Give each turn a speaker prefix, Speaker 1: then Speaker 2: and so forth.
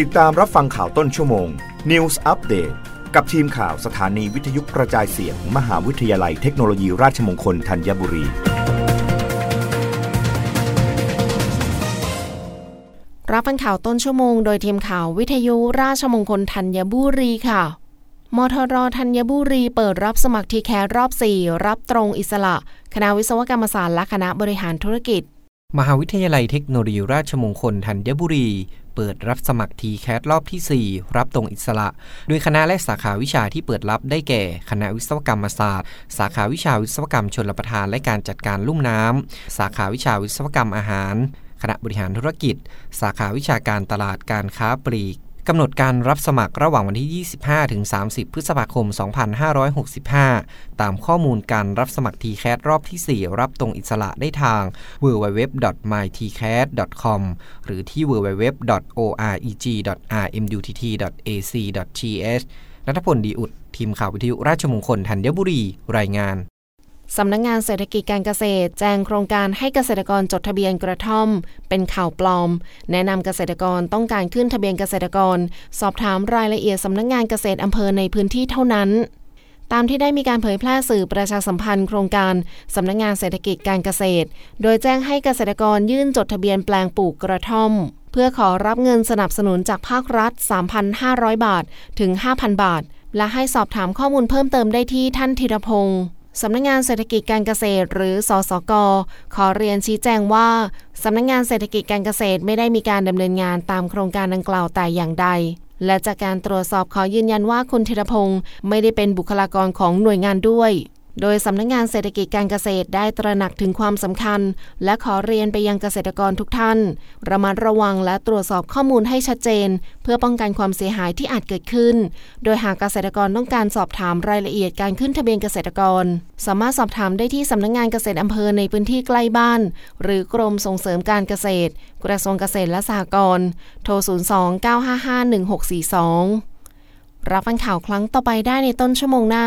Speaker 1: ติดตามรับฟังข่าวต้นชั่วโมง News Update กับทีมข่าวสถานีวิทยุกระจายเสียงมมหาวิทยาลัยเทคโนโลยีราชมงคลธัญบุรี
Speaker 2: รับฟังข่าวต้นชั่วโมง โดยทีมข่าววิทยุราชมงคลธัญบุรีค่ะมทรธัญบุรีเปิดรับสมัครทีแคสรอบ 4 รับตรงอิสระ คณะวิศวกรรมศาสตร์และคณะบริหารธุรกิจ
Speaker 3: มหาวิทยาลัยเทคโนโลยีราชมงคลธัญบุรี เปิดรับสมัครทีแคสรอบที่ 4 รับตรงอิสระ โดยคณะและสาขาวิชาที่เปิดรับได้แก่ คณะวิศวกรรมศาสตร์ สาขาวิชาวิศวกรรมชนประทานและการจัดการลุ่มน้ำ สาขาวิชาวิศวกรรมอาหาร คณะบริหารธุรกิจ สาขาวิชาการตลาดการค้าปลีก กำหนดการรับสมัครระหว่างวันที่ 25 ถึง 30 พฤษภาคม 2565 ตามข้อมูลการรับสมัคร TCAT รอบที่ 4 รับตรงอิสระได้ทาง www.mytcat.com หรือที่ www.oreg.rmutt.ac.th นัทพลดีอุด ทีมข่าววิทยุราชมงคลธัญบุรี รายงาน
Speaker 2: สำนักงงานเศรษฐกิจการเกษตร แจ้งโครงการให้เกษตรกรจดทะเบียนกระท่อม เป็นข่าวปลอม แนะนำเกษตรกรต้องการขึ้นทะเบียนเกษตรกร สอบถามรายละเอียดสำนักงงานเกษตรอำเภอในพื้นที่เท่านั้นตามที่ได้มีการเผยแพร่สื่อประชาสัมพันธ์โครงการ สำนักงงานเศรษฐกิจการเกษตร โดยแจ้งให้เกษตรกรยื่นจดทะเบียนแปลงปลูกกระท่อม เพื่อขอรับเงินสนับสนุนจากภาครัฐ 3,500 บาท ถึง 5,000 บาท และให้สอบถามข้อมูลเพิ่มเติมได้ที่ท่านธีรพงศ์ สำนักงงานเศรษฐกิจการเกษตร หรือสสก ขอเรียนชี้แจงว่าสำนักงงานเศรษฐกิจการเกษตรไม่ได้มีการดำเนินงานตามโครงการดังกล่าวแต่อย่างใด และจากการตรวจสอบขอยืนยันว่าคุณธีรพงศ์ไม่ได้เป็นบุคลากรของหน่วยงานด้วย โดยสำนักงงานเศรษฐกิจการเกษตรได้ตระหนักถึงความสำคัญ และขอเรียนไปยังเกษตรกรทุกท่าน ระมัดระวังและตรวจสอบข้อมูลให้ชัดเจน เพื่อป้องกันความเสียหายที่อาจเกิดขึ้น โดยหากเกษตรกรต้องการสอบถามรายละเอียดการขึ้นทะเบียนเกษตรกร สามารถสอบถามได้ที่สำนักงงานเกษตรอำเภอในพื้นที่ใกล้บ้าน หรือกรมส่งเสริมการเกษตร กระทรวงเกษตรและสหกรณ์โทร 02-955-1642 รับฟังข่าวครั้งต่อไปได้ในต้นชั่วโมงหน้า